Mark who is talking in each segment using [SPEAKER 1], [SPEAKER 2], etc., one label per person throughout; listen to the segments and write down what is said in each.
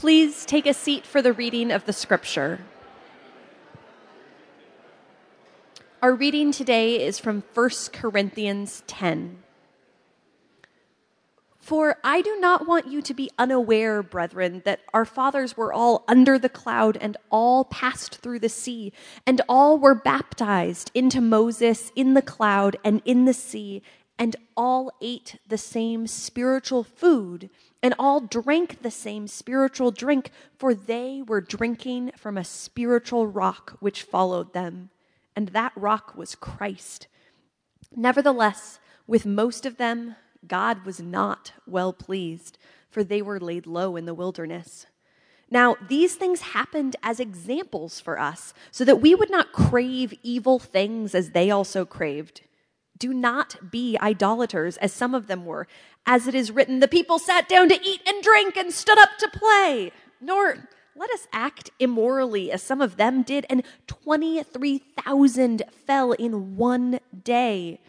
[SPEAKER 1] Please take a seat for the reading of the scripture. Our reading today is from 1 Corinthians 10. For I do not want you to be unaware, brethren, that our fathers were all under the cloud and all passed through the sea, and all were baptized into Moses in the cloud and in the sea, and all ate the same spiritual food, and all drank the same spiritual drink, for they were drinking from a spiritual rock which followed them, and that rock was Christ. Nevertheless, with most of them, God was not well pleased, for they were laid low in the wilderness. Now, these things happened as examples for us, so that we would not crave evil things as they also craved. Do not be idolaters, as some of them were. As it is written, the people sat down to eat and drink and stood up to play. Nor let us act immorally, as some of them did, and 23,000 fell in one day.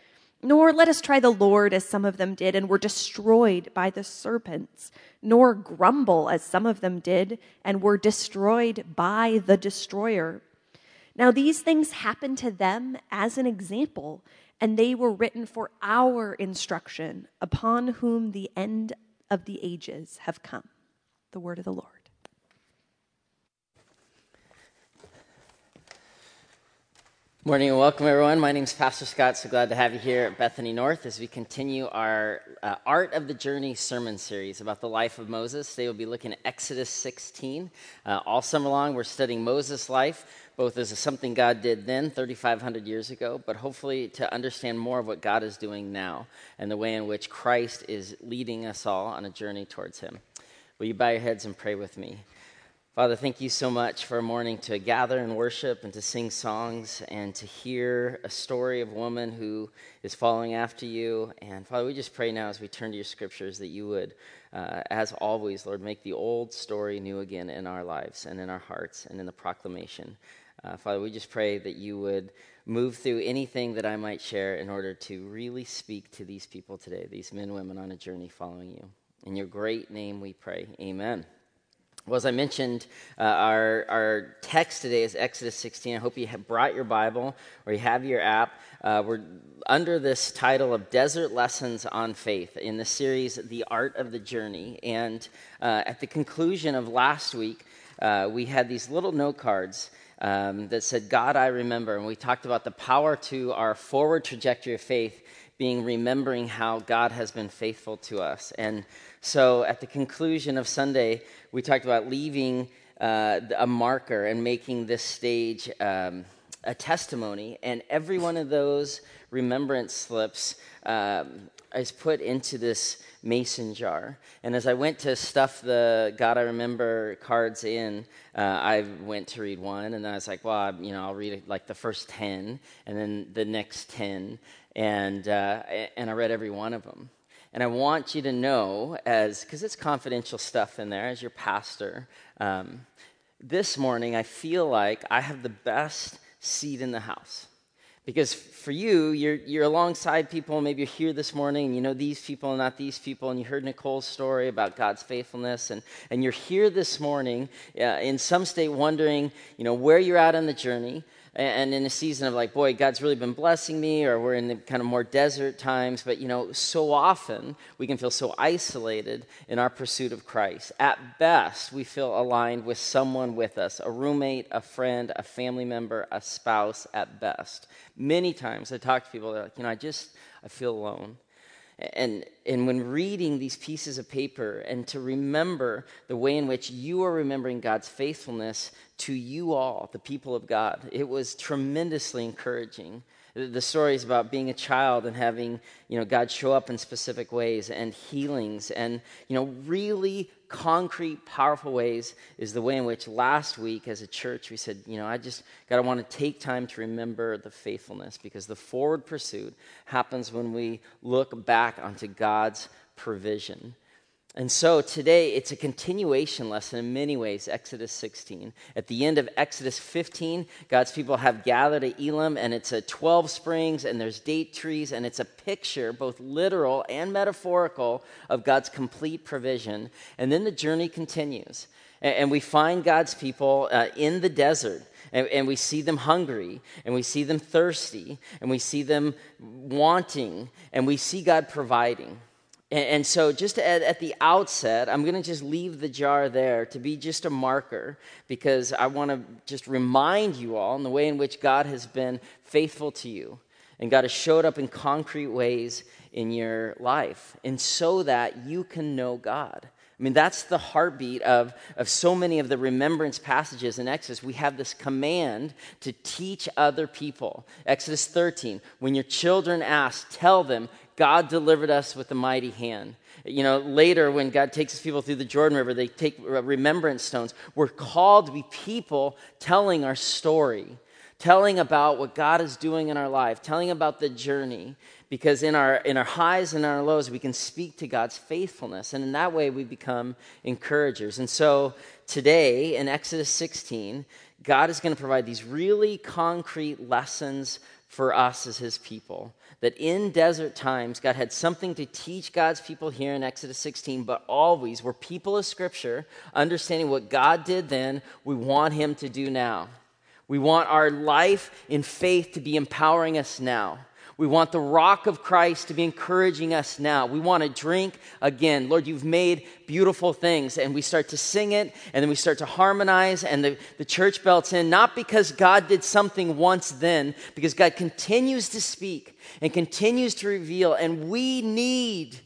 [SPEAKER 1] Nor let us try the Lord as some of them did and were destroyed by the serpents, nor grumble as some of them did and were destroyed by the destroyer. Now, these things happened to them as an example, and they were written for our instruction, upon whom the end of the ages have come. The word of the Lord.
[SPEAKER 2] Morning and welcome, everyone. My name is Pastor Scott. So glad to have you here at Bethany North as we continue our uh, Art of the Journey sermon series about the life of Moses. Today we'll be looking at Exodus 16. Uh, all summer long, we're studying Moses' life, both as something God did then, 3,500 years ago, but hopefully to understand more of what God is doing now and the way in which Christ is leading us all on a journey towards Him. Will you bow your heads and pray with me? Father, thank you so much for a morning to gather and worship and to sing songs and to hear a story of a woman who is following after you. And Father, we just pray now as we turn to your scriptures that you would, uh, as always, Lord, make the old story new again in our lives and in our hearts and in the proclamation. Uh, Father, we just pray that you would move through anything that I might share in order to really speak to these people today, these men and women on a journey following you. In your great name we pray. Amen. Well, as I mentioned, uh, our, our text today is Exodus 16. I hope you have brought your Bible or you have your app. Uh, we're under this title of Desert Lessons on Faith in the series, The Art of the Journey. And uh, at the conclusion of last week, uh, we had these little note cards um, that said, God, I remember. And we talked about the power to our forward trajectory of faith being remembering how God has been faithful to us. And so at the conclusion of Sunday, we talked about leaving uh, a marker and making this stage um, a testimony. And every one of those remembrance slips um, is put into this mason jar. And as I went to stuff the God I Remember cards in, uh, I went to read one, and I was like, well, I, you know, I'll read like the first 10, and then the next 10, and, uh, and I read every one of them. And I want you to know, as because it's confidential stuff in there, as your pastor, um, this morning I feel like I have the best seat in the house. Because for you, you're, you're alongside people, maybe you're here this morning and you know these people and not these people, and you heard Nicole's story about God's faithfulness, and, and you're here this morning uh, in some state wondering, you know, where you're at on the journey and in a season of like, boy, God's really been blessing me, or we're in the kind of more desert times, but you know, so often we can feel so isolated in our pursuit of Christ. At best, we feel aligned with someone with us a roommate, a friend, a family member, a spouse, at best. Many times I talk to people, they're like, you know, I just, I feel alone. And, and when reading these pieces of paper and to remember the way in which you are remembering God's faithfulness to you all, the people of God, it was tremendously encouraging. The stories about being a child and having, you know, God show up in specific ways and healings and, you know, really concrete, powerful ways is the way in which last week as a church we said, you know, I just got to want to take time to remember the faithfulness because the forward pursuit happens when we look back onto God's provision. And so today it's a continuation lesson in many ways, Exodus 16. At the end of Exodus 15, God's people have gathered at Elim, and it's a 12 springs, and there's date trees, and it's a picture, both literal and metaphorical, of God's complete provision. And then the journey continues, and we find God's people uh, in the desert. And, and, we see them hungry, and we see them thirsty, and we see them wanting, and we see God providing. And, so, just at, at the outset, I'm going to just leave the jar there to be just a marker because I want to just remind you all in the way in which God has been faithful to you. And God has showed up in concrete ways in your life, and so that you can know God. I mean, that's the heartbeat of, of so many of the remembrance passages in Exodus. We have this command to teach other people. Exodus 13, when your children ask, tell them, God delivered us with a mighty hand. You know, later when God takes his people through the Jordan River, they take uh, remembrance stones. We're called to be people telling our story, telling about what God is doing in our life, telling about the journey because in our in our highs and our lows we can speak to God's faithfulness and in that way we become encouragers. And so today in Exodus 16, God is going to provide these really concrete lessons for us as his people. That in desert times, God had something to teach God's people here in Exodus 16, but always we're people of Scripture, understanding what God did then, we want him to do now. We want our life in faith to be empowering us now. We want the rock of Christ to be encouraging us now. We want to drink again. Lord, you've made beautiful things. And we start to sing it, and then we start to harmonize, and the, the church belts in, not because God did something once then, because God continues to speak and continues to reveal, and we need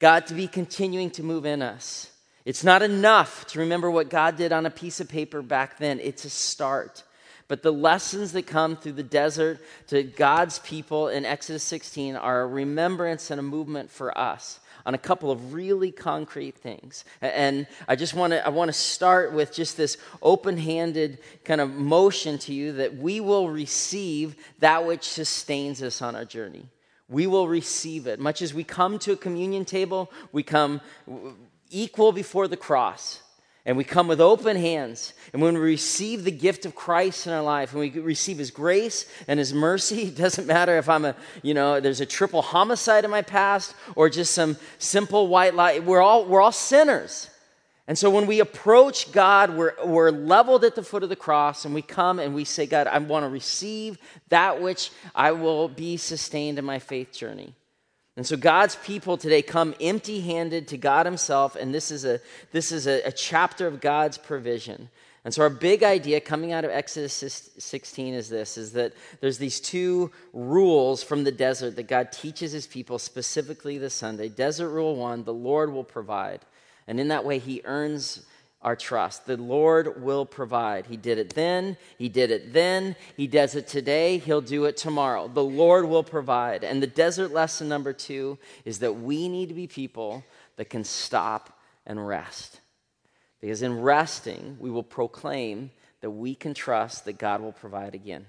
[SPEAKER 2] God to be continuing to move in us. It's not enough to remember what God did on a piece of paper back then, it's a start. But the lessons that come through the desert to God's people in Exodus 16 are a remembrance and a movement for us on a couple of really concrete things. And I just want to I want to start with just this open-handed kind of motion to you that we will receive that which sustains us on our journey. We will receive it. Much as we come to a communion table, we come equal before the cross. And we come with open hands. And when we receive the gift of Christ in our life, and we receive His grace and His mercy, it doesn't matter if I'm a, you know, there's a triple homicide in my past or just some simple white lie. We're all, we're all sinners. And so when we approach God, we're, we're leveled at the foot of the cross and we come and we say, God, I want to receive that which I will be sustained in my faith journey. And so God's people today come empty handed to God Himself, and this is, a, this is a, a, chapter of God's provision. And so our big idea coming out of Exodus 16 is this is that there's these two rules from the desert that God teaches his people specifically this Sunday. Desert rule 1, the Lord will provide. And in that way he earns our trust. The Lord will provide. He did it then, He did it then, He does it today, He'll do it tomorrow. The Lord will provide. And the desert lesson number two is that we need to be people that can stop and rest. Because in resting, we will proclaim that we can trust that God will provide again.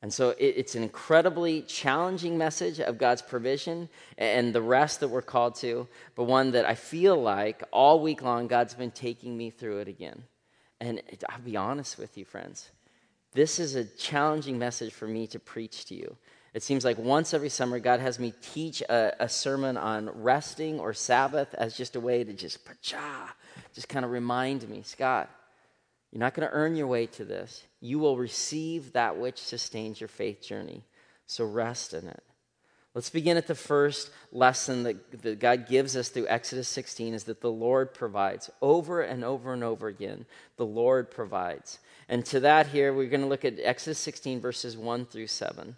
[SPEAKER 2] And so it, it's an incredibly challenging message of God's provision and the rest that we're called to, but one that I feel like all week long God's been taking me through it again. And it, I'll be honest with you, friends, this is a challenging message for me to preach to you. It seems like once every summer, God has me teach a, a sermon on resting or Sabbath as just a way to just, pa just kind of remind me, Scott, you're not going to earn your way to this. You will receive that which sustains your faith journey. So rest in it. Let's begin at the first lesson that, that God gives us through Exodus 16 is that the Lord provides. Over and over and over again, the Lord provides. And to that, here, we're going to look at Exodus 16, verses 1 through 7.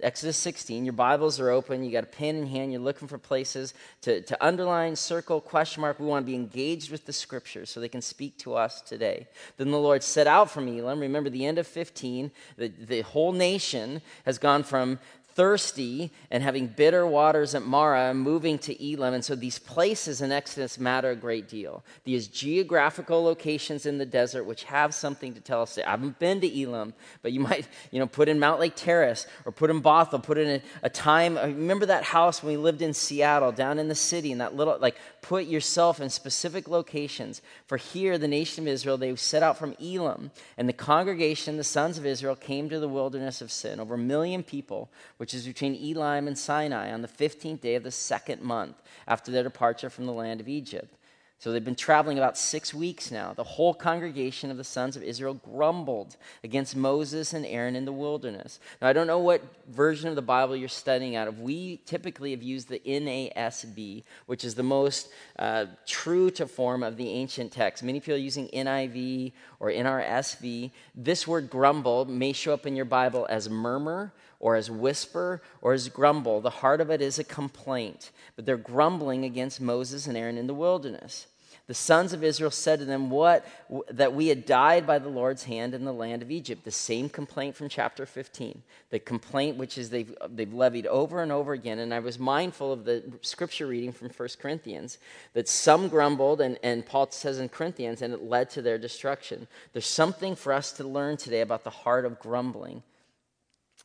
[SPEAKER 2] Exodus 16, your Bibles are open, you got a pen in hand, you're looking for places to, to underline, circle, question mark. We want to be engaged with the scriptures so they can speak to us today. Then the Lord set out from Elim. Remember the end of 15, the, the whole nation has gone from thirsty and having bitter waters at Marah and moving to Elim. And so these places in Exodus matter a great deal. These geographical locations in the desert which have something to tell us. I haven't been to Elim, but you might, you know, put in Mountlake Terrace or put in Bothell, put in a, a time. Uh, remember that house when we lived in Seattle, down in the city, and that little, like, put yourself in specific locations. For here, the nation of Israel, they set out from Elim, and the congregation, the sons of Israel, came to the wilderness of Sin, over a million people, which is between Elim and Sinai, on the 15th day of the second month after their departure from the land of Egypt. So they've been traveling about six weeks now. The whole congregation of the sons of Israel grumbled against Moses and Aaron in the wilderness. Now, I don't know what version of the Bible you're studying out of. We typically have used the NASB, which is the most uh, true to form of the ancient text. Many people are using NIV or NRSV. This word grumble may show up in your Bible as murmur or as whisper or as grumble. The heart of it is a complaint, but they're grumbling against Moses and Aaron in the wilderness the sons of Israel said to them, What? That we had died by the Lord's hand in the land of Egypt. The same complaint from chapter 15. The complaint which is they've, they've levied over and over again. And I was mindful of the scripture reading from 1 Corinthians that some grumbled, and, and Paul says in Corinthians, and it led to their destruction. There's something for us to learn today about the heart of grumbling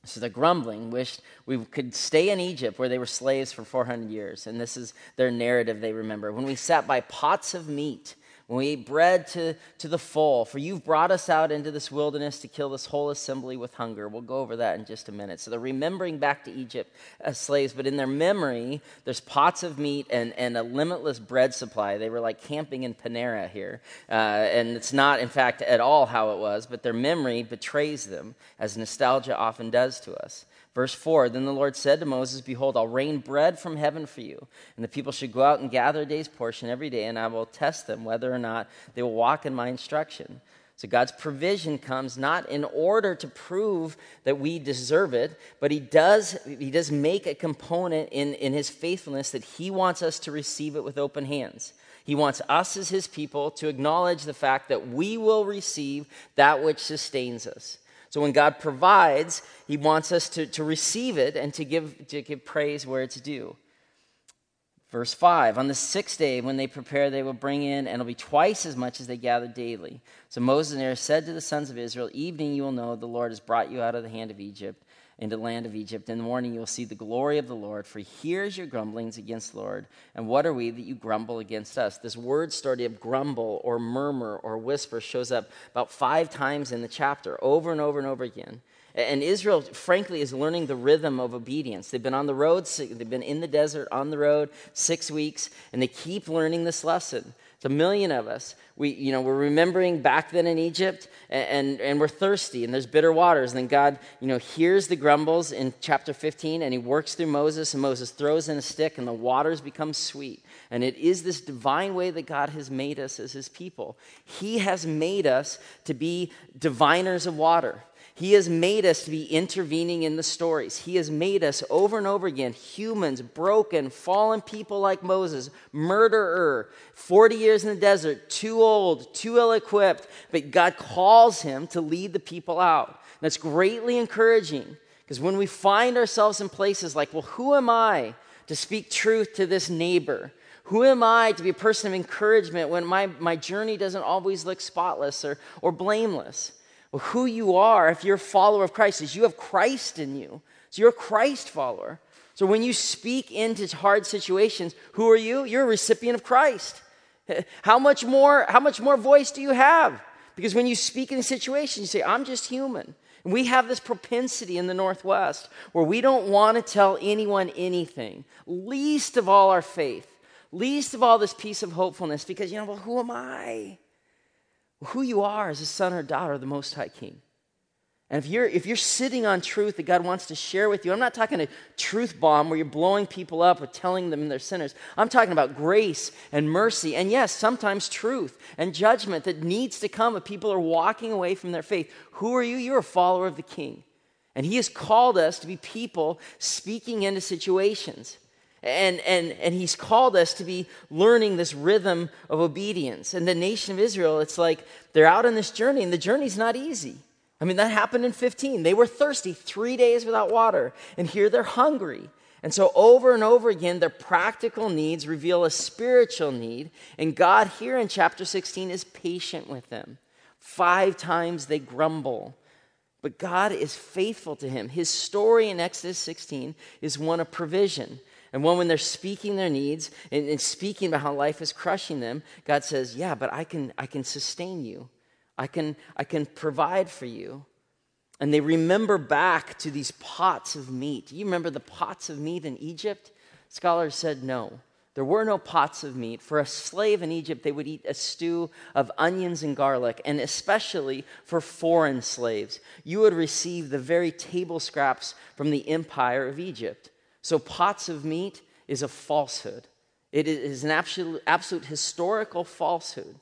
[SPEAKER 2] so the grumbling wished we could stay in Egypt where they were slaves for 400 years. And this is their narrative they remember. When we sat by pots of meat when we ate bread to, to the full. For you've brought us out into this wilderness to kill this whole assembly with hunger. We'll go over that in just a minute. So they're remembering back to Egypt as slaves, but in their memory, there's pots of meat and, and a limitless bread supply. They were like camping in Panera here. Uh, and it's not, in fact, at all how it was, but their memory betrays them, as nostalgia often does to us. Verse 4 Then the Lord said to Moses, Behold, I'll rain bread from heaven for you, and the people should go out and gather a day's portion every day, and I will test them whether or not they will walk in my instruction. So God's provision comes not in order to prove that we deserve it, but He does, he does make a component in, in His faithfulness that He wants us to receive it with open hands. He wants us as His people to acknowledge the fact that we will receive that which sustains us. So when God provides, He wants us to, to receive it and to give, to give praise where it's due. Verse 5 On the sixth day, when they prepare, they will bring in, and it'll be twice as much as they gather daily. So Moses and Aaron said to the sons of Israel, Evening you will know the Lord has brought you out of the hand of Egypt into the land of Egypt. In the morning you will see the glory of the Lord, for here's your grumblings against the Lord. And what are we that you grumble against us? This word story of grumble or murmur or whisper shows up about five times in the chapter, over and over and over again. And Israel, frankly, is learning the rhythm of obedience. They've been on the road, they've been in the desert on the road six weeks, and they keep learning this lesson. It's a million of us. We, you know, we're remembering back then in Egypt, and, and, and, we're thirsty, and there's bitter waters. And then God, you know, hears the grumbles in chapter 15, and he works through Moses, and Moses throws in a stick, and the waters become sweet. And it is this divine way that God has made us as his people. He has made us to be diviners of water. He has made us to be intervening in the stories. He has made us over and over again humans, broken, fallen people like Moses, murderer, 40 years in the desert, too old, too ill equipped, but God calls him to lead the people out. That's greatly encouraging because when we find ourselves in places like, well, who am I to speak truth to this neighbor? Who am I to be a person of encouragement when my, my journey doesn't always look spotless or, or blameless? Who you are, if you're a follower of Christ, is you have Christ in you. So you're a Christ follower. So when you speak into hard situations, who are you? You're a recipient of Christ. How much more, how much more voice do you have? Because when you speak in a situation, you say, I'm just human. And we have this propensity in the Northwest where we don't want to tell anyone anything, least of all our faith, least of all this piece of hopefulness, because, you know, well, who am I? Who you are as a son or daughter of the Most High King. And if you're, if you're sitting on truth that God wants to share with you, I'm not talking a truth bomb where you're blowing people up or telling them they're sinners. I'm talking about grace and mercy, and yes, sometimes truth and judgment that needs to come if people are walking away from their faith. Who are you? You're a follower of the King. And He has called us to be people speaking into situations. And, and, and he's called us to be learning this rhythm of obedience. And the nation of Israel, it's like they're out on this journey, and the journey's not easy. I mean, that happened in 15. They were thirsty three days without water, and here they're hungry. And so, over and over again, their practical needs reveal a spiritual need. And God, here in chapter 16, is patient with them. Five times they grumble. But God is faithful to him. His story in Exodus 16 is one of provision. And one when they're speaking their needs and, and speaking about how life is crushing them, God says, Yeah, but I can, I can sustain you. I can, I can provide for you. And they remember back to these pots of meat. You remember the pots of meat in Egypt? Scholars said no. There were no pots of meat. For a slave in Egypt, they would eat a stew of onions and garlic, and especially for foreign slaves, you would receive the very table scraps from the empire of Egypt. So, pots of meat is a falsehood. It is an absolute, absolute historical falsehood.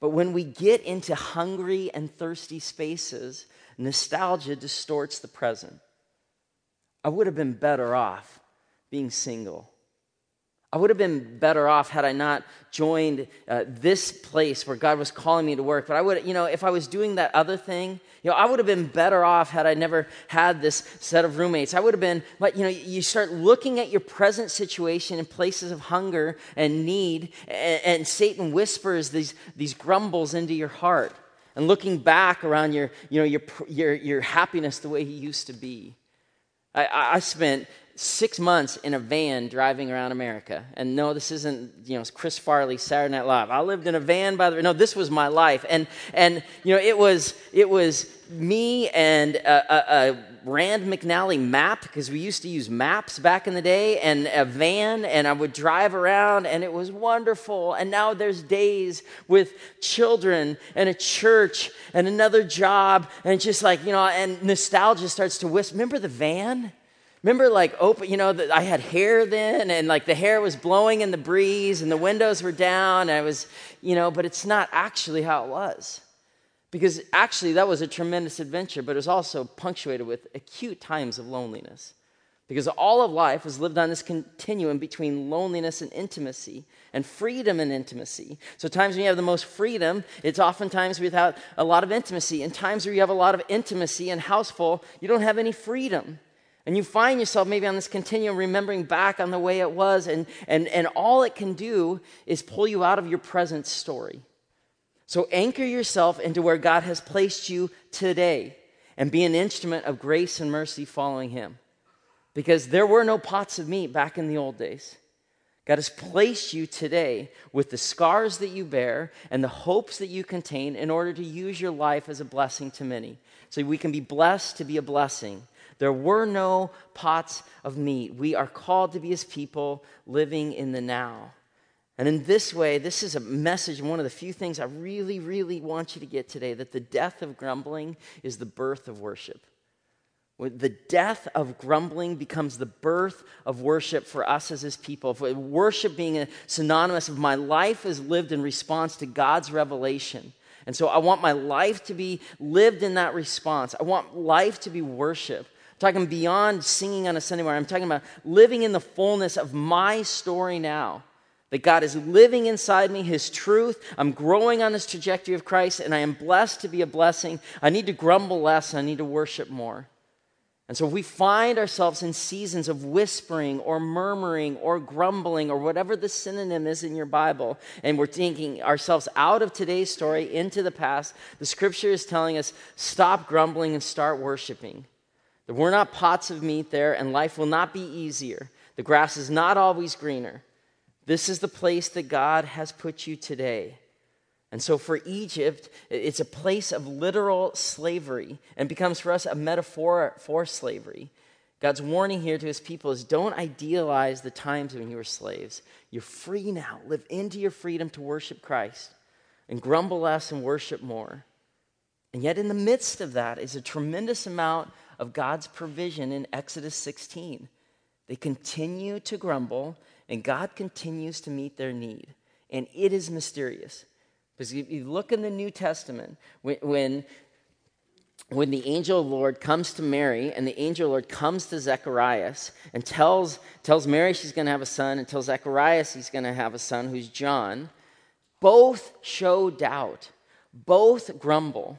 [SPEAKER 2] But when we get into hungry and thirsty spaces, nostalgia distorts the present. I would have been better off being single. I would have been better off had I not joined uh, this place where God was calling me to work. But I would, you know, if I was doing that other thing, you know, I would have been better off had I never had this set of roommates. I would have been, but, you know, you start looking at your present situation in places of hunger and need, and, and Satan whispers these, these grumbles into your heart. And looking back around your, you know, your, your, your happiness the way he used to be. I, I spent six months in a van driving around America. And no, this isn't, you know, Chris Farley, Saturday Night Live. I lived in a van by the way. no, this was my life. And and you know, it was it was me and a, a, a Rand McNally map because we used to use maps back in the day, and a van, and I would drive around, and it was wonderful. And now there's days with children and a church and another job, and just like you know, and nostalgia starts to whisper. Remember the van? Remember, like, open, you know, I had hair then, and like the hair was blowing in the breeze, and the windows were down. And I was, you know, but it's not actually how it was. Because actually, that was a tremendous adventure, but it was also punctuated with acute times of loneliness. Because all of life was lived on this continuum between loneliness and intimacy, and freedom and intimacy. So, times when you have the most freedom, it's oftentimes without a lot of intimacy. And times where you have a lot of intimacy and houseful, you don't have any freedom. And you find yourself maybe on this continuum remembering back on the way it was, and, and, and all it can do is pull you out of your present story. So anchor yourself into where God has placed you today and be an instrument of grace and mercy following Him. Because there were no pots of meat back in the old days. God has placed you today with the scars that you bear and the hopes that you contain in order to use your life as a blessing to many. So we can be blessed to be a blessing there were no pots of meat. We are called to be his people living in the now. And in this way, this is a message, one of the few things I really, really want you to get today that the death of grumbling is the birth of worship. The death of grumbling becomes the birth of worship for us as his people. Worship being synonymous of my life is lived in response to God's revelation. And so I want my life to be lived in that response. I want life to be worship talking beyond singing on a Sunday morning. I'm talking about living in the fullness of my story now. That God is living inside me, His truth. I'm growing on this trajectory of Christ, and I am blessed to be a blessing. I need to grumble less, I need to worship more. And so, if we find ourselves in seasons of whispering or murmuring or grumbling or whatever the synonym is in your Bible, and we're thinking ourselves out of today's story into the past, the scripture is telling us stop grumbling and start worshiping. There were not pots of meat there, and life will not be easier. The grass is not always greener. This is the place that God has put you today. And so for Egypt, it's a place of literal slavery and becomes for us a metaphor for slavery. God's warning here to his people is don't idealize the times when you were slaves. You're free now. Live into your freedom to worship Christ and grumble less and worship more. And yet, in the midst of that is a tremendous amount of God's provision in Exodus 16. They continue to grumble, and God continues to meet their need. And it is mysterious. Because if you look in the New Testament, when, when, when the angel of the Lord comes to Mary, and the angel of the Lord comes to Zacharias and tells, tells Mary she's going to have a son, and tells Zacharias he's going to have a son who's John, both show doubt, both grumble.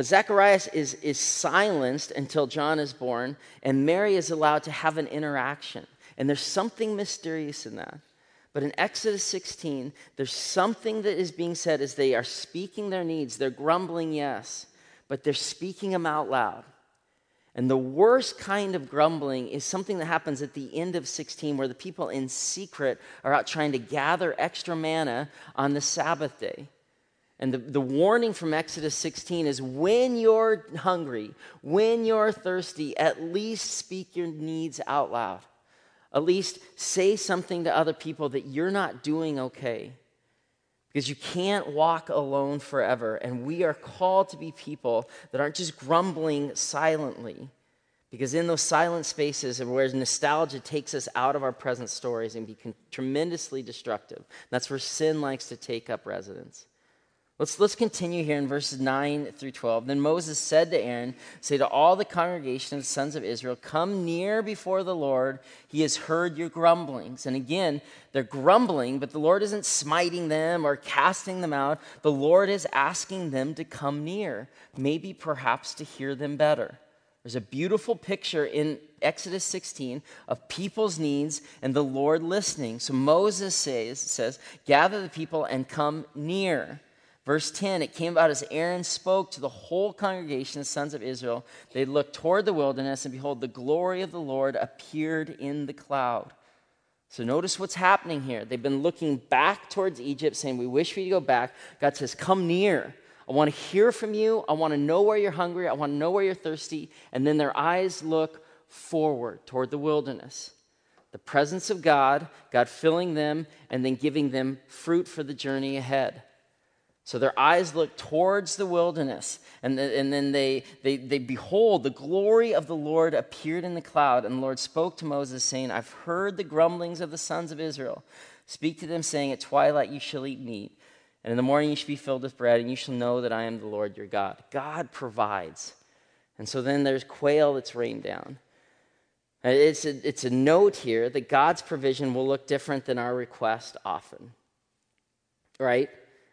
[SPEAKER 2] But Zacharias is, is silenced until John is born, and Mary is allowed to have an interaction. And there's something mysterious in that. But in Exodus 16, there's something that is being said as they are speaking their needs. They're grumbling, yes, but they're speaking them out loud. And the worst kind of grumbling is something that happens at the end of 16, where the people in secret are out trying to gather extra manna on the Sabbath day. And the, the warning from Exodus 16 is when you're hungry, when you're thirsty, at least speak your needs out loud. At least say something to other people that you're not doing okay. Because you can't walk alone forever. And we are called to be people that aren't just grumbling silently. Because in those silent spaces where nostalgia takes us out of our present stories and be tremendously destructive, that's where sin likes to take up residence. Let's, let's continue here in verses 9 through 12. Then Moses said to Aaron, Say to all the congregation of the sons of Israel, Come near before the Lord. He has heard your grumblings. And again, they're grumbling, but the Lord isn't smiting them or casting them out. The Lord is asking them to come near, maybe perhaps to hear them better. There's a beautiful picture in Exodus 16 of people's needs and the Lord listening. So Moses says, says Gather the people and come near. Verse 10 it came about as Aaron spoke to the whole congregation, the sons of Israel. They looked toward the wilderness, and behold, the glory of the Lord appeared in the cloud. So notice what's happening here. They've been looking back towards Egypt, saying, We wish you to go back. God says, Come near. I want to hear from you. I want to know where you're hungry. I want to know where you're thirsty. And then their eyes look forward toward the wilderness. The presence of God, God filling them, and then giving them fruit for the journey ahead. So their eyes look towards the wilderness, and, the, and then they, they, they behold the glory of the Lord appeared in the cloud. And the Lord spoke to Moses, saying, I've heard the grumblings of the sons of Israel. Speak to them, saying, At twilight you shall eat meat, and in the morning you shall be filled with bread, and you shall know that I am the Lord your God. God provides. And so then there's quail that's rained down. It's a, it's a note here that God's provision will look different than our request often. Right?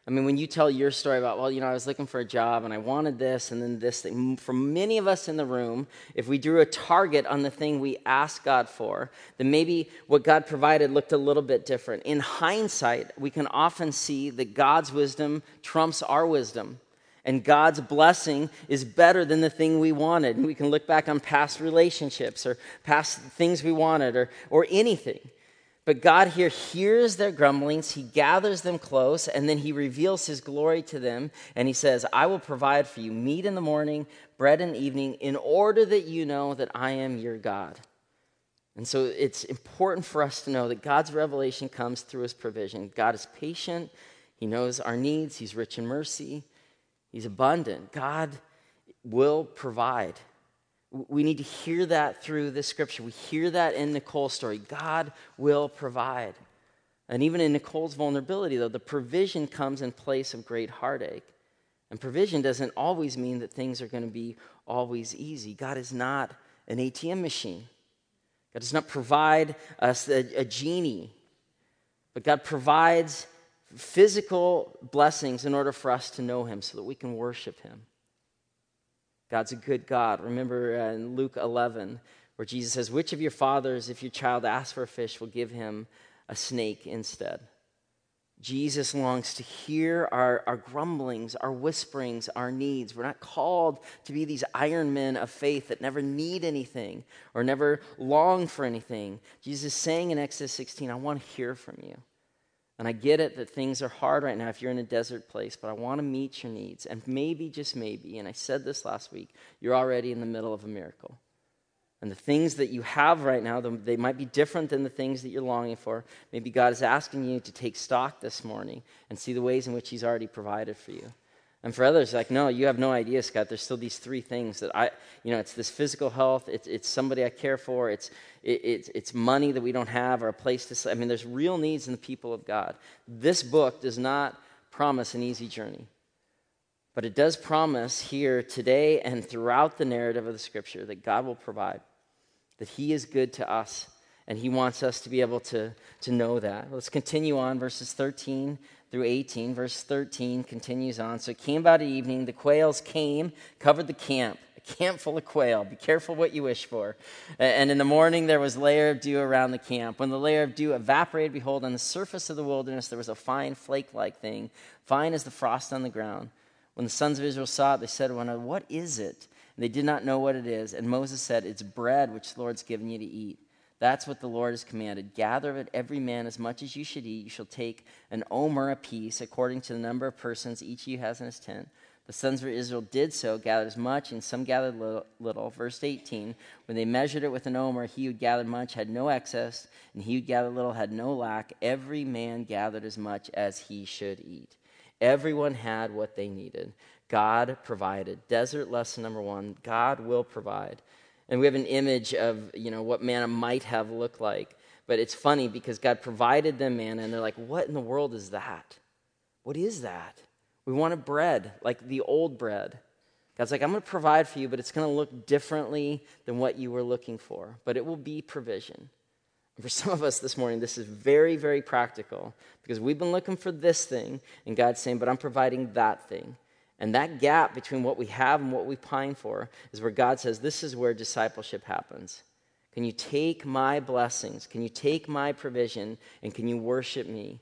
[SPEAKER 2] I mean, when you tell your story about, well, you know, I was looking for a job and I wanted this and then this thing, for many of us in the room, if we drew a target on the thing we asked God for, then maybe what God provided looked a little bit different. In hindsight, we can often see that God's wisdom trumps our wisdom. And God's blessing is better than the thing we wanted. And we can look back on past relationships or past things we wanted or, or anything. But God here hears their grumblings, He gathers them close, and then He reveals His glory to them. And He says, I will provide for you meat in the morning, bread in the evening, in order that you know that I am your God. And so it's important for us to know that God's revelation comes through His provision. God is patient, He knows our needs, He's rich in mercy, He's abundant. God will provide. We need to hear that through the scripture. We hear that in Nicole's story. God will provide. And even in Nicole's vulnerability, though, the provision comes in place of great heartache. And provision doesn't always mean that things are going to be always easy. God is not an ATM machine. God does not provide us a, a genie, but God provides physical blessings in order for us to know Him so that we can worship Him. God's a good God. Remember uh, in Luke 11, where Jesus says, Which of your fathers, if your child asks for a fish, will give him a snake instead? Jesus longs to hear our, our grumblings, our whisperings, our needs. We're not called to be these iron men of faith that never need anything or never long for anything. Jesus is saying in Exodus 16, I want to hear from you. And I get it that things are hard right now if you're in a desert place, but I want to meet your needs. And maybe, just maybe, and I said this last week, you're already in the middle of a miracle. And the things that you have right now, they might be different than the things that you're longing for. Maybe God is asking you to take stock this morning and see the ways in which He's already provided for you. And for others, like, no, you have no idea, Scott. There's still these three things that I, you know, it's this physical health, it's, it's somebody I care for, it's, it, it's, it's money that we don't have, or a place to sleep. I mean, there's real needs in the people of God. This book does not promise an easy journey. But it does promise here today and throughout the narrative of the scripture that God will provide, that He is good to us, And he wants us to be able to, to know that. Let's continue on, verses 13 through 18. Verse 13 continues on. So it came about evening, the quails came, covered the camp a camp full of quail. Be careful what you wish for. And in the morning there was layer of dew around the camp. When the layer of dew evaporated, behold, on the surface of the wilderness there was a fine flake-like thing, fine as the frost on the ground. When the sons of Israel saw it, they said to one another, What is it? And they did not know what it is. And Moses said, It's bread which the Lord's given you to eat. That's what the Lord has commanded. Gather of it every man as much as you should eat. You shall take an omer apiece, according to the number of persons each of you has in his tent. The sons of Israel did so, gathered as much, and some gathered little, little. Verse 18 When they measured it with an omer, he who gathered much had no excess, and he who gathered little had no lack. Every man gathered as much as he should eat. Everyone had what they needed. God provided. Desert lesson number one God will provide. And we have an image of you know what manna might have looked like. But it's funny because God provided them manna, and they're like, What in the world is that? What is that? We wanted bread, like the old bread. God's like, I'm going to provide for you, but it's going to look differently than what you were looking for, but it will be provision. And for some of us this morning, this is very, very practical because we've been looking for this thing, and God's saying, but I'm providing that thing. And that gap between what we have and what we pine for is where God says, This is where discipleship happens. Can you take my blessings? Can you take my provision? And can you worship me?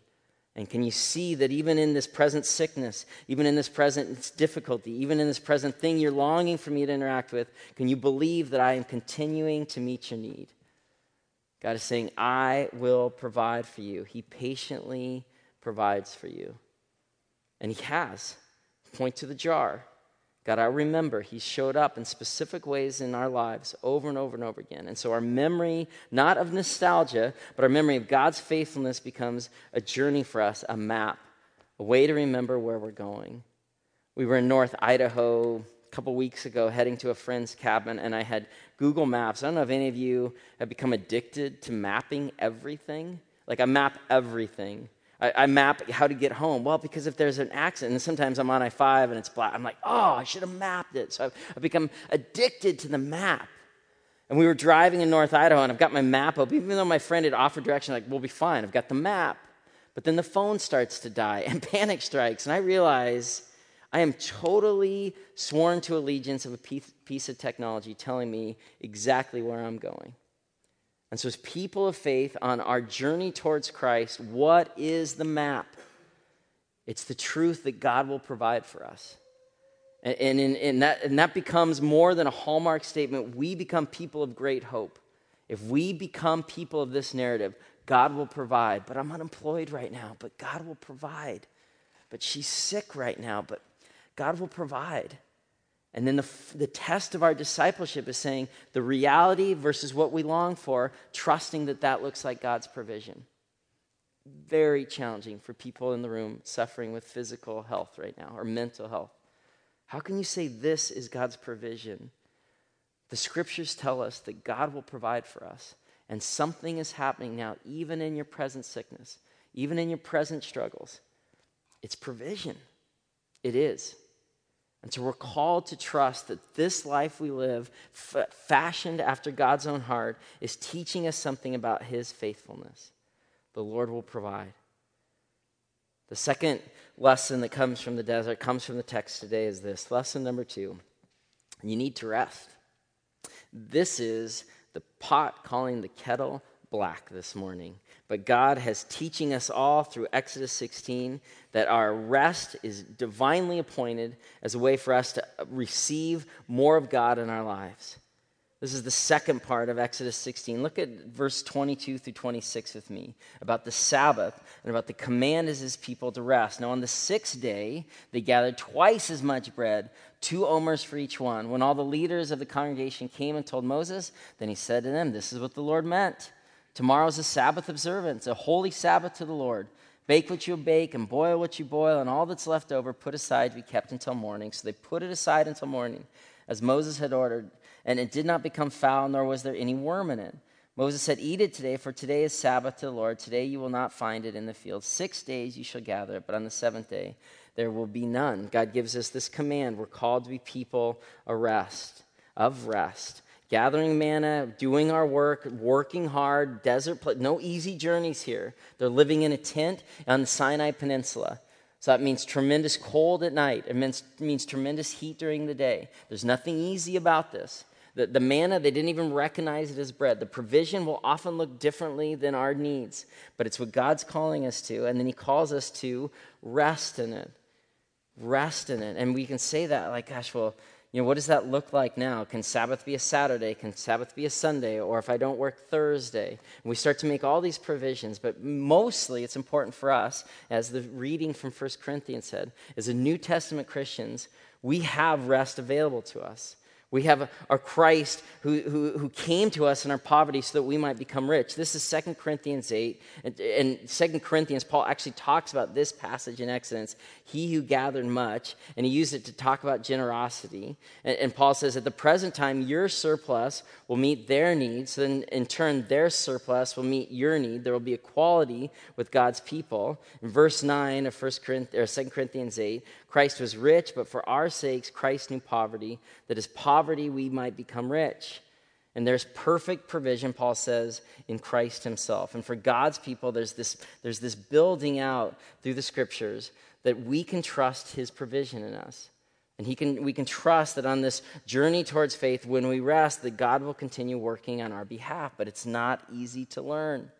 [SPEAKER 2] And can you see that even in this present sickness, even in this present difficulty, even in this present thing you're longing for me to interact with, can you believe that I am continuing to meet your need? God is saying, I will provide for you. He patiently provides for you. And He has. Point to the jar. God, I remember He showed up in specific ways in our lives over and over and over again. And so our memory, not of nostalgia, but our memory of God's faithfulness becomes a journey for us, a map, a way to remember where we're going. We were in North Idaho a couple weeks ago heading to a friend's cabin, and I had Google Maps. I don't know if any of you have become addicted to mapping everything. Like, I map everything. I, I, map how to get home. Well, because if there's an accident, and sometimes I'm on I 5 and it's black, I'm like, oh, I should have mapped it. So I've, I've, become addicted to the map. And we were driving in North Idaho, and I've got my map up, even though my friend had offered direction, like, we'll be fine, I've got the map. But then the phone starts to die, and panic strikes, and I realize I am totally sworn to allegiance of a piece, piece of technology telling me exactly where I'm going. And so, as people of faith on our journey towards Christ, what is the map? It's the truth that God will provide for us. And, and, in that, and that becomes more than a hallmark statement. We become people of great hope. If we become people of this narrative, God will provide. But I'm unemployed right now, but God will provide. But she's sick right now, but God will provide. And then the, the test of our discipleship is saying the reality versus what we long for, trusting that that looks like God's provision. Very challenging for people in the room suffering with physical health right now or mental health. How can you say this is God's provision? The scriptures tell us that God will provide for us. And something is happening now, even in your present sickness, even in your present struggles. It's provision. It is. And so we're called to trust that this life we live, f- fashioned after God's own heart, is teaching us something about His faithfulness. The Lord will provide. The second lesson that comes from the desert, comes from the text today, is this. Lesson number two you need to rest. This is the pot calling the kettle black this morning. But God has teaching us all through Exodus 16 that our rest is divinely appointed as a way for us to receive more of God in our lives. This is the second part of Exodus 16. Look at verse 22 through 26 with me about the Sabbath and about the command as his people to rest. Now, on the sixth day, they gathered twice as much bread, two omers for each one. When all the leaders of the congregation came and told Moses, then he said to them, This is what the Lord meant. Tomorrow's a Sabbath observance, a holy Sabbath to the Lord. Bake what you bake and boil what you boil, and all that's left over put aside to be kept until morning. So they put it aside until morning, as Moses had ordered, and it did not become foul, nor was there any worm in it. Moses said, Eat it today, for today is Sabbath to the Lord. Today you will not find it in the field. Six days you shall gather it, but on the seventh day there will be none. God gives us this command. We're called to be people of rest, of rest. Gathering manna, doing our work, working hard, desert, no easy journeys here. They're living in a tent on the Sinai Peninsula. So that means tremendous cold at night. It means, means tremendous heat during the day. There's nothing easy about this. The, the manna, they didn't even recognize it as bread. The provision will often look differently than our needs, but it's what God's calling us to. And then He calls us to rest in it. Rest in it. And we can say that, like, gosh, well, you know, what does that look like now? Can Sabbath be a Saturday? Can Sabbath be a Sunday? Or if I don't work Thursday? And we start to make all these provisions, but mostly it's important for us, as the reading from 1 Corinthians said, as a New Testament Christians, we have rest available to us. We have our Christ who, who, who, came to us in our poverty so that we might become rich. This is 2 Corinthians 8. And, and 2 Corinthians, Paul actually talks about this passage in Exodus. He who gathered much, and he used it to talk about generosity. And, and Paul says, at the present time, your surplus will meet their needs. Then, in turn, their surplus will meet your need. There will be equality with God's people. In verse 9 of 1 Corinthians, or 2 Corinthians 8, Christ was rich, but for our sakes, Christ knew poverty, that his poverty we might become rich. And there's perfect provision, Paul says, in Christ himself. And for God's people, there's this, there's this building out through the scriptures that we can trust his provision in us. And he can, we can trust that on this journey towards faith, when we rest, that God will continue working on our behalf. But it's not easy to learn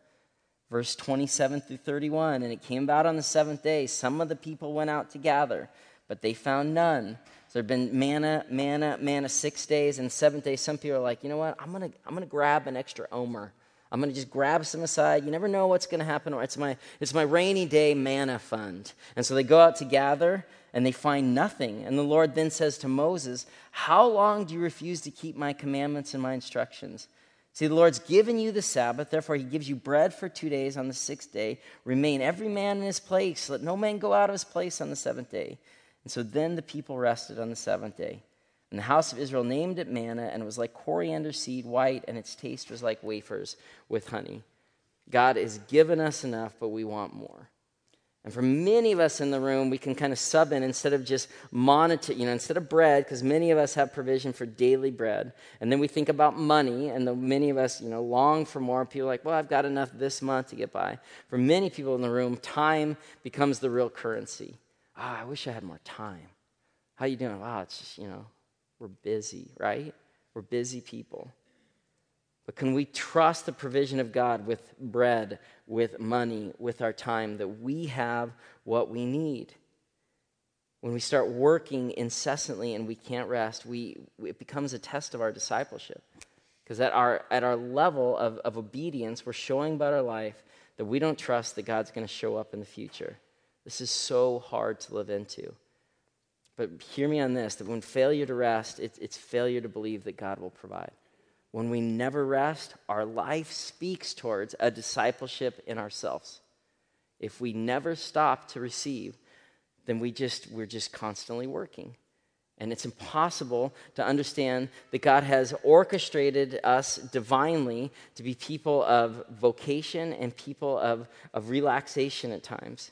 [SPEAKER 2] verse 27 through 31. And it came about on the seventh day. Some of the people went out to gather, but they found none. So there'd been manna, manna, manna six days, and seventh day, some people are like, you know what? I'm gonna, I'm gonna grab an extra omer. I'm gonna just grab some aside. You never know what's gonna happen. It's my, it's my rainy day manna fund. And so they go out to gather, and they find nothing. And the Lord then says to Moses, How long do you refuse to keep my commandments and my instructions? See, the Lord's given you the Sabbath, therefore, He gives you bread for two days on the sixth day. Remain every man in his place. Let no man go out of his place on the seventh day. And so then the people rested on the seventh day. And the house of Israel named it manna, and it was like coriander seed, white, and its taste was like wafers with honey. God has given us enough, but we want more. And for many of us in the room, we can kind of sub in instead of just manna, you know, instead of bread, because many of us have provision for daily bread. And then we think about money, and the, many of us, you know, long for more. People like, well, I've got enough this month to get by. For many people in the room, time becomes the real currency. Ah, oh, I wish I had more time. How you doing? Wow, it's just, you know, we're busy, right? We're busy people. But can we trust the provision of God with bread, with money, with our time, that we have what we need? When we start working incessantly and we can't rest, we, it becomes a test of our discipleship. Because at our, at our level of, of obedience, we're showing by our life that we don't trust that God's going to show up in the future. This is so hard to live into. But hear me on this that when failure to rest, it's, it's failure to believe that God will provide. When we never rest, our life speaks towards a discipleship in ourselves. If we never stop to receive, then we just we're just constantly working. And it's impossible to understand that God has orchestrated us divinely to be people of vocation and people of, of relaxation at times.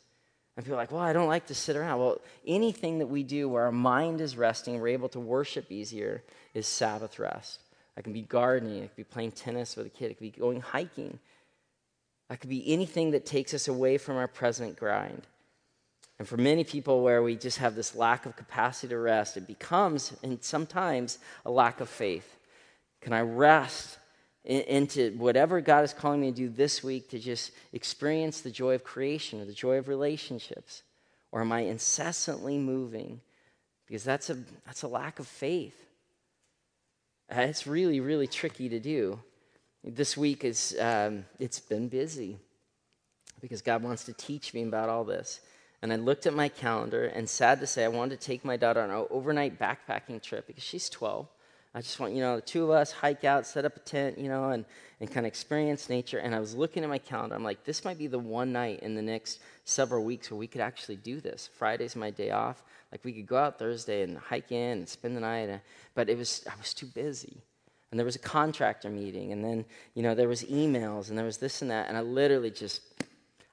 [SPEAKER 2] And people are like, well, I don't like to sit around. Well, anything that we do where our mind is resting, we're able to worship easier, is Sabbath rest. I can be gardening. I could be playing tennis with a kid. It could be going hiking. I could be anything that takes us away from our present grind. And for many people, where we just have this lack of capacity to rest, it becomes, and sometimes, a lack of faith. Can I rest in, into whatever God is calling me to do this week to just experience the joy of creation or the joy of relationships? Or am I incessantly moving? Because that's a, that's a lack of faith. Uh, it's really, really tricky to do. This week is um, it's been busy because God wants to teach me about all this. And I looked at my calendar, and sad to say, I wanted to take my daughter on an overnight backpacking trip because she's 12. I just want, you know, the two of us hike out, set up a tent, you know, and, and kind of experience nature. And I was looking at my calendar. I'm like, this might be the one night in the next several weeks where we could actually do this. Friday's my day off. Like we could go out Thursday and hike in and spend the night, but it was I was too busy. And there was a contractor meeting, and then you know there was emails, and there was this and that, and I literally just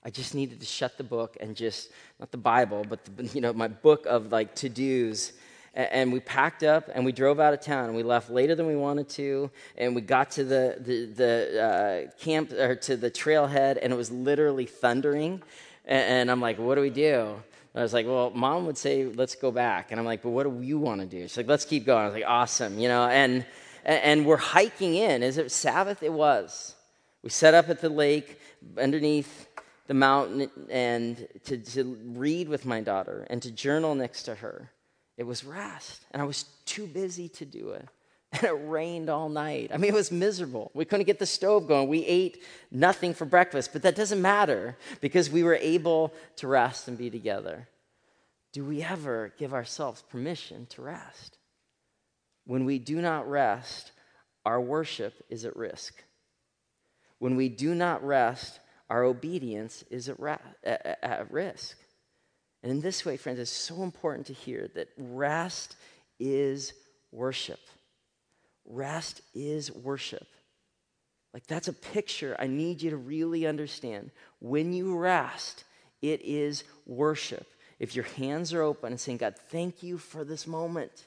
[SPEAKER 2] I just needed to shut the book and just not the Bible, but the, you know my book of like to dos, and we packed up and we drove out of town and we left later than we wanted to and we got to the, the, the uh, camp or to the trailhead and it was literally thundering and, and i'm like what do we do I was like, well, mom would say, let's go back. And I'm like, but what do you want to do? She's like, let's keep going. I was like, awesome, you know, and, and we're hiking in. Is it Sabbath? It was. We set up at the lake underneath the mountain and to, to read with my daughter and to journal next to her. It was rest, and I was too busy to do it. And it rained all night. I mean, it was miserable. We couldn't get the stove going. We ate nothing for breakfast, but that doesn't matter because we were able to rest and be together. Do we ever give ourselves permission to rest? When we do not rest, our worship is at risk. When we do not rest, our obedience is at, ra- at, risk. And in this way, friends, it's so important to hear that rest is worship. Rest is worship. Like, that's a picture I need you to really understand. When you rest, it is worship. If your hands are open and saying, God, thank you for this moment.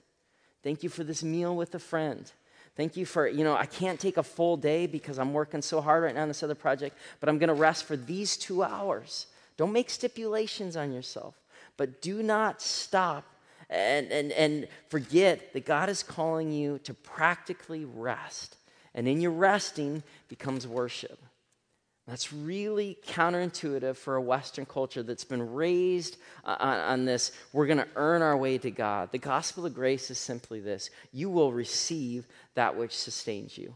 [SPEAKER 2] Thank you for this meal with a friend. Thank you for, you know, I can't take a full day because I'm working so hard right now on this other project, but I'm going to rest for these two hours. Don't make stipulations on yourself, but do not stop and, and, and forget that God is calling you to practically rest. And in your resting becomes worship. That's really counterintuitive for a Western culture that's been raised on, on this. We're going to earn our way to God. The gospel of grace is simply this you will receive that which sustains you.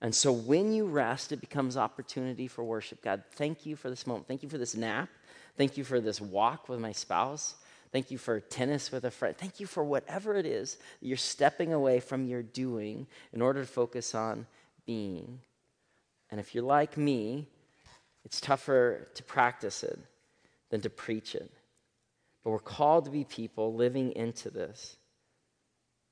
[SPEAKER 2] And so when you rest, it becomes opportunity for worship. God, thank you for this moment. Thank you for this nap. Thank you for this walk with my spouse. Thank you for tennis with a friend. Thank you for whatever it is you're stepping away from your doing in order to focus on being. And if you're like me, it's tougher to practice it than to preach it. But we're called to be people living into this.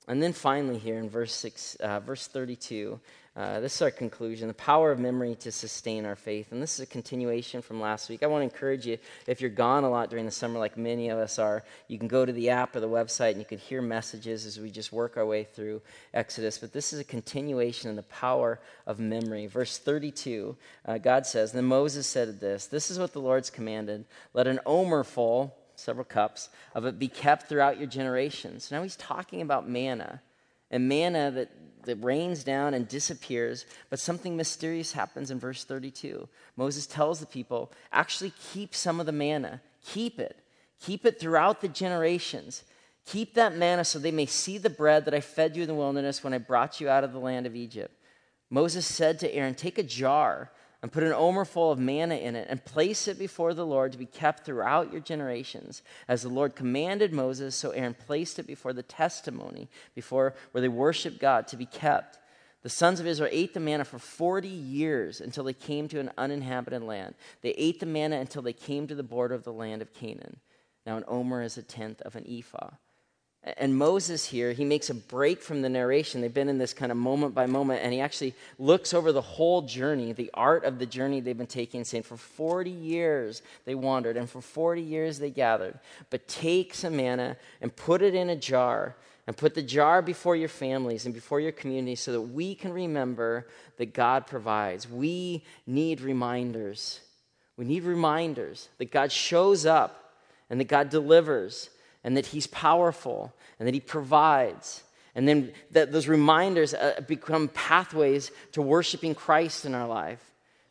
[SPEAKER 2] And then finally, here in verse, six, uh, verse 32, uh, this is our conclusion the power of memory to sustain our faith. And this is a continuation from last week. I want to encourage you, if you're gone a lot during the summer, like many of us are, you can go to the app or the website and you can hear messages as we just work our way through Exodus. But this is a continuation of the power of memory. Verse 32, uh, God says, Then Moses said this This is what the Lord's commanded let an omer full, several cups, of it be kept throughout your generations. Now he's talking about manna. And manna that that rains down and disappears, but something mysterious happens in verse 32. Moses tells the people, actually keep some of the manna, keep it, keep it throughout the generations. Keep that manna so they may see the bread that I fed you in the wilderness when I brought you out of the land of Egypt. Moses said to Aaron, Take a jar and put an omer full of manna in it and place it before the Lord to be kept throughout your generations. As the Lord commanded Moses, so Aaron placed it before the testimony, before where they worship God, to be kept. The sons of Israel ate the manna for 40 years until they came to an uninhabited land. They ate the manna until they came to the border of the land of Canaan. Now, an omer is a tenth of an ephah. And Moses here, he makes a break from the narration. They've been in this kind of moment by moment, and he actually looks over the whole journey, the art of the journey they've been taking, saying, For 40 years they wandered, and for 40 years they gathered. But take some manna and put it in a jar, and put the jar before your families and before your community so that we can remember that God provides. We need reminders. We need reminders that God shows up and that God delivers and that He's powerful and that He provides. And then that those reminders uh, become pathways to worshiping Christ in our life.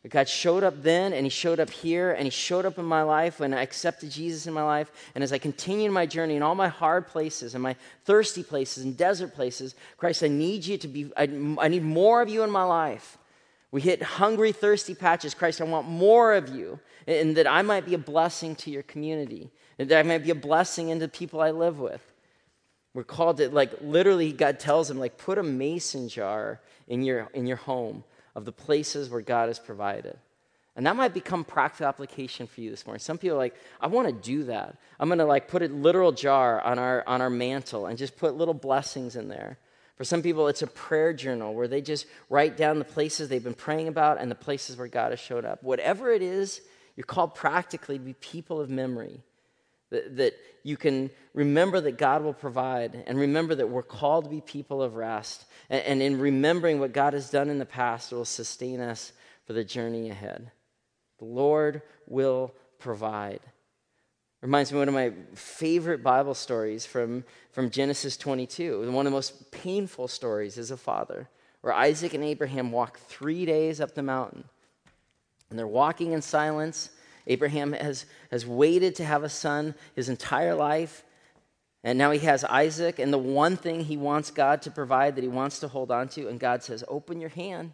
[SPEAKER 2] God showed up then, and He showed up here, and He showed up in my life when I accepted Jesus in my life. And as I continued my journey in all my hard places and my thirsty places and desert places, Christ, I need you to be, I, I need more of you in my life. We hit hungry, thirsty patches. Christ, I want more of you, and that I might be a blessing to your community that I might be a blessing into the people I live with. We're called to, like, literally, God tells him, like, put a mason jar in your, in your home of the places where God has provided. And that might become practical application for you this morning. Some people are like, I want to do that. I'm going to like put a literal jar on our on our mantle and just put little blessings in there. For some people, it's a prayer journal where they just write down the places they've been praying about and the places where God has showed up. Whatever it is, you're called practically to be people of memory That, that you can remember that God will provide and remember that we're called to be people of rest. And, and in remembering what God has done in the past, it will sustain us for the journey ahead. The Lord will provide. Reminds me of one of my favorite Bible stories from, from Genesis 22. One of the most painful stories as a father, where Isaac and Abraham walk three days up the mountain. And they're walking in silence. Abraham has, has waited to have a son his entire life. And now he has Isaac, and the one thing he wants God to provide that he wants to hold on to, and God says, Open your hand,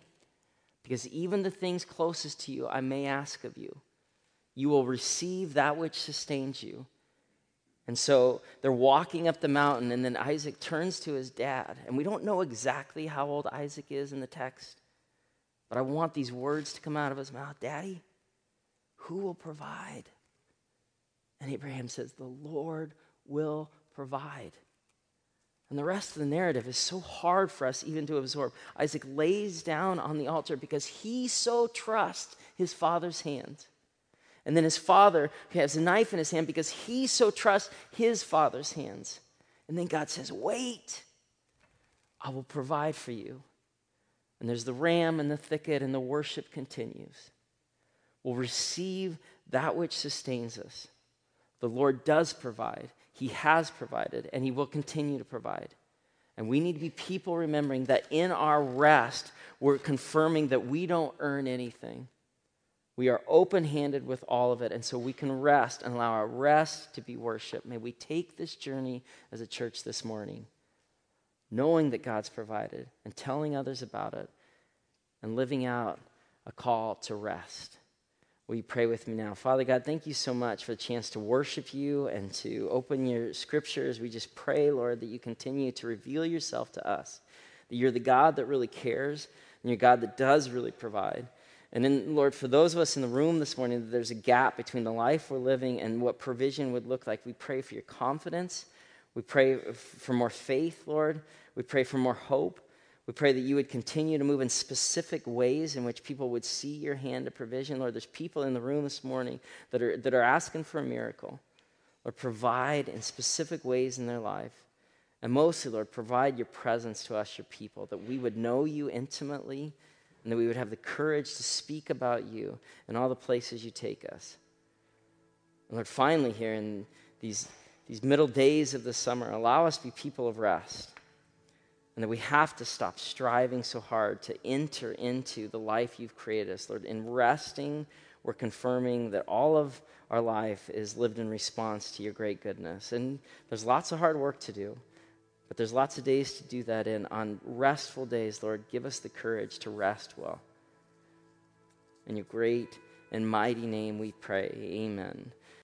[SPEAKER 2] because even the things closest to you I may ask of you you will receive that which sustains you. And so they're walking up the mountain, and then Isaac turns to his dad. And we don't know exactly how old Isaac is in the text, but I want these words to come out of his mouth Daddy, who will provide? And Abraham says, The Lord will provide. And the rest of the narrative is so hard for us even to absorb. Isaac lays down on the altar because he so trusts his father's hand. And then his father has a knife in his hand because he so trusts his father's hands. And then God says, Wait, I will provide for you. And there's the ram in the thicket, and the worship continues. We'll receive that which sustains us. The Lord does provide, He has provided, and He will continue to provide. And we need to be people remembering that in our rest, we're confirming that we don't earn anything. We are open handed with all of it, and so we can rest and allow our rest to be worship. May we take this journey as a church this morning, knowing that God's provided and telling others about it and living out a call to rest. Will you pray with me now? Father God, thank you so much for the chance to worship you and to open your scriptures. We just pray, Lord, that you continue to reveal yourself to us, that you're the God that really cares, and you're God that does really provide. And then, Lord, for those of us in the room this morning, that there's a gap between the life we're living and what provision would look like. We pray for your confidence. We pray for more faith, Lord. We pray for more hope. We pray that you would continue to move in specific ways in which people would see your hand of provision. Lord, there's people in the room this morning that are, that are asking for a miracle. Lord, provide in specific ways in their life. And mostly, Lord, provide your presence to us, your people, that we would know you intimately and that we would have the courage to speak about you and all the places you take us. And Lord, finally, here in these, these middle days of the summer, allow us to be people of rest. And that we have to stop striving so hard to enter into the life you've created us. Lord, in resting, we're confirming that all of our life is lived in response to your great goodness. And there's lots of hard work to do. But there's lots of days to do that in. On restful days, Lord, give us the courage to rest well. In your great and mighty name we pray. Amen.